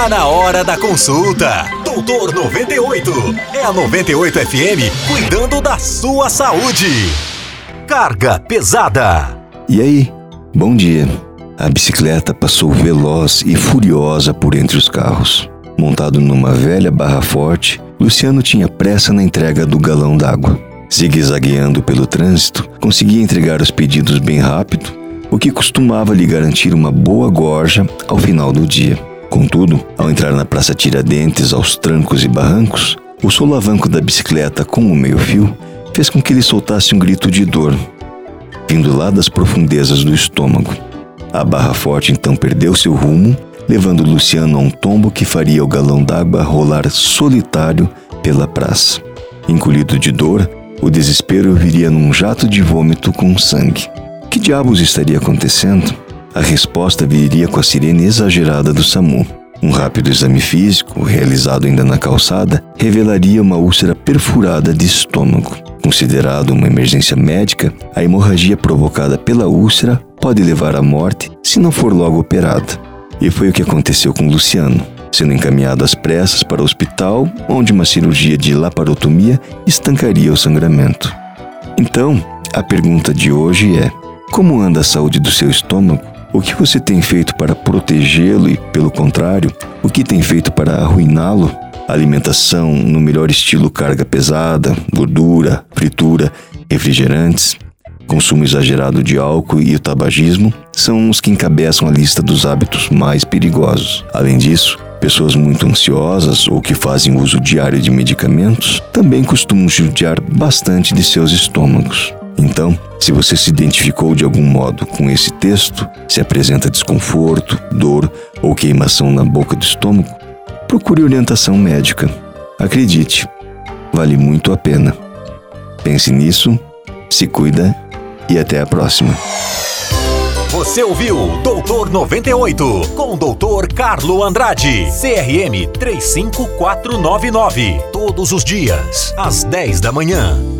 Tá na hora da consulta. Doutor 98. É a 98 FM cuidando da sua saúde. Carga pesada. E aí? Bom dia. A bicicleta passou veloz e furiosa por entre os carros. Montado numa velha barra forte, Luciano tinha pressa na entrega do galão d'água. Zigue-zagueando pelo trânsito, conseguia entregar os pedidos bem rápido, o que costumava lhe garantir uma boa gorja ao final do dia. Contudo, ao entrar na Praça Tiradentes aos trancos e barrancos, o solavanco da bicicleta com o meio-fio fez com que ele soltasse um grito de dor, vindo lá das profundezas do estômago. A barra forte então perdeu seu rumo, levando Luciano a um tombo que faria o galão d'água rolar solitário pela praça. Encolhido de dor, o desespero viria num jato de vômito com sangue. Que diabos estaria acontecendo? A resposta viria com a sirene exagerada do SAMU. Um rápido exame físico, realizado ainda na calçada, revelaria uma úlcera perfurada de estômago. Considerado uma emergência médica, a hemorragia provocada pela úlcera pode levar à morte se não for logo operada. E foi o que aconteceu com Luciano, sendo encaminhado às pressas para o hospital, onde uma cirurgia de laparotomia estancaria o sangramento. Então, a pergunta de hoje é: como anda a saúde do seu estômago? O que você tem feito para protegê-lo e, pelo contrário, o que tem feito para arruiná-lo? Alimentação no melhor estilo carga pesada, gordura, fritura, refrigerantes, consumo exagerado de álcool e o tabagismo são os que encabeçam a lista dos hábitos mais perigosos. Além disso, pessoas muito ansiosas ou que fazem uso diário de medicamentos também costumam judiar bastante de seus estômagos. Então, se você se identificou de algum modo com esse texto, se apresenta desconforto, dor ou queimação na boca do estômago, procure orientação médica. Acredite, vale muito a pena. Pense nisso, se cuida e até a próxima. Você ouviu Doutor 98 com o Doutor Carlo Andrade, CRM 35499, todos os dias, às 10 da manhã.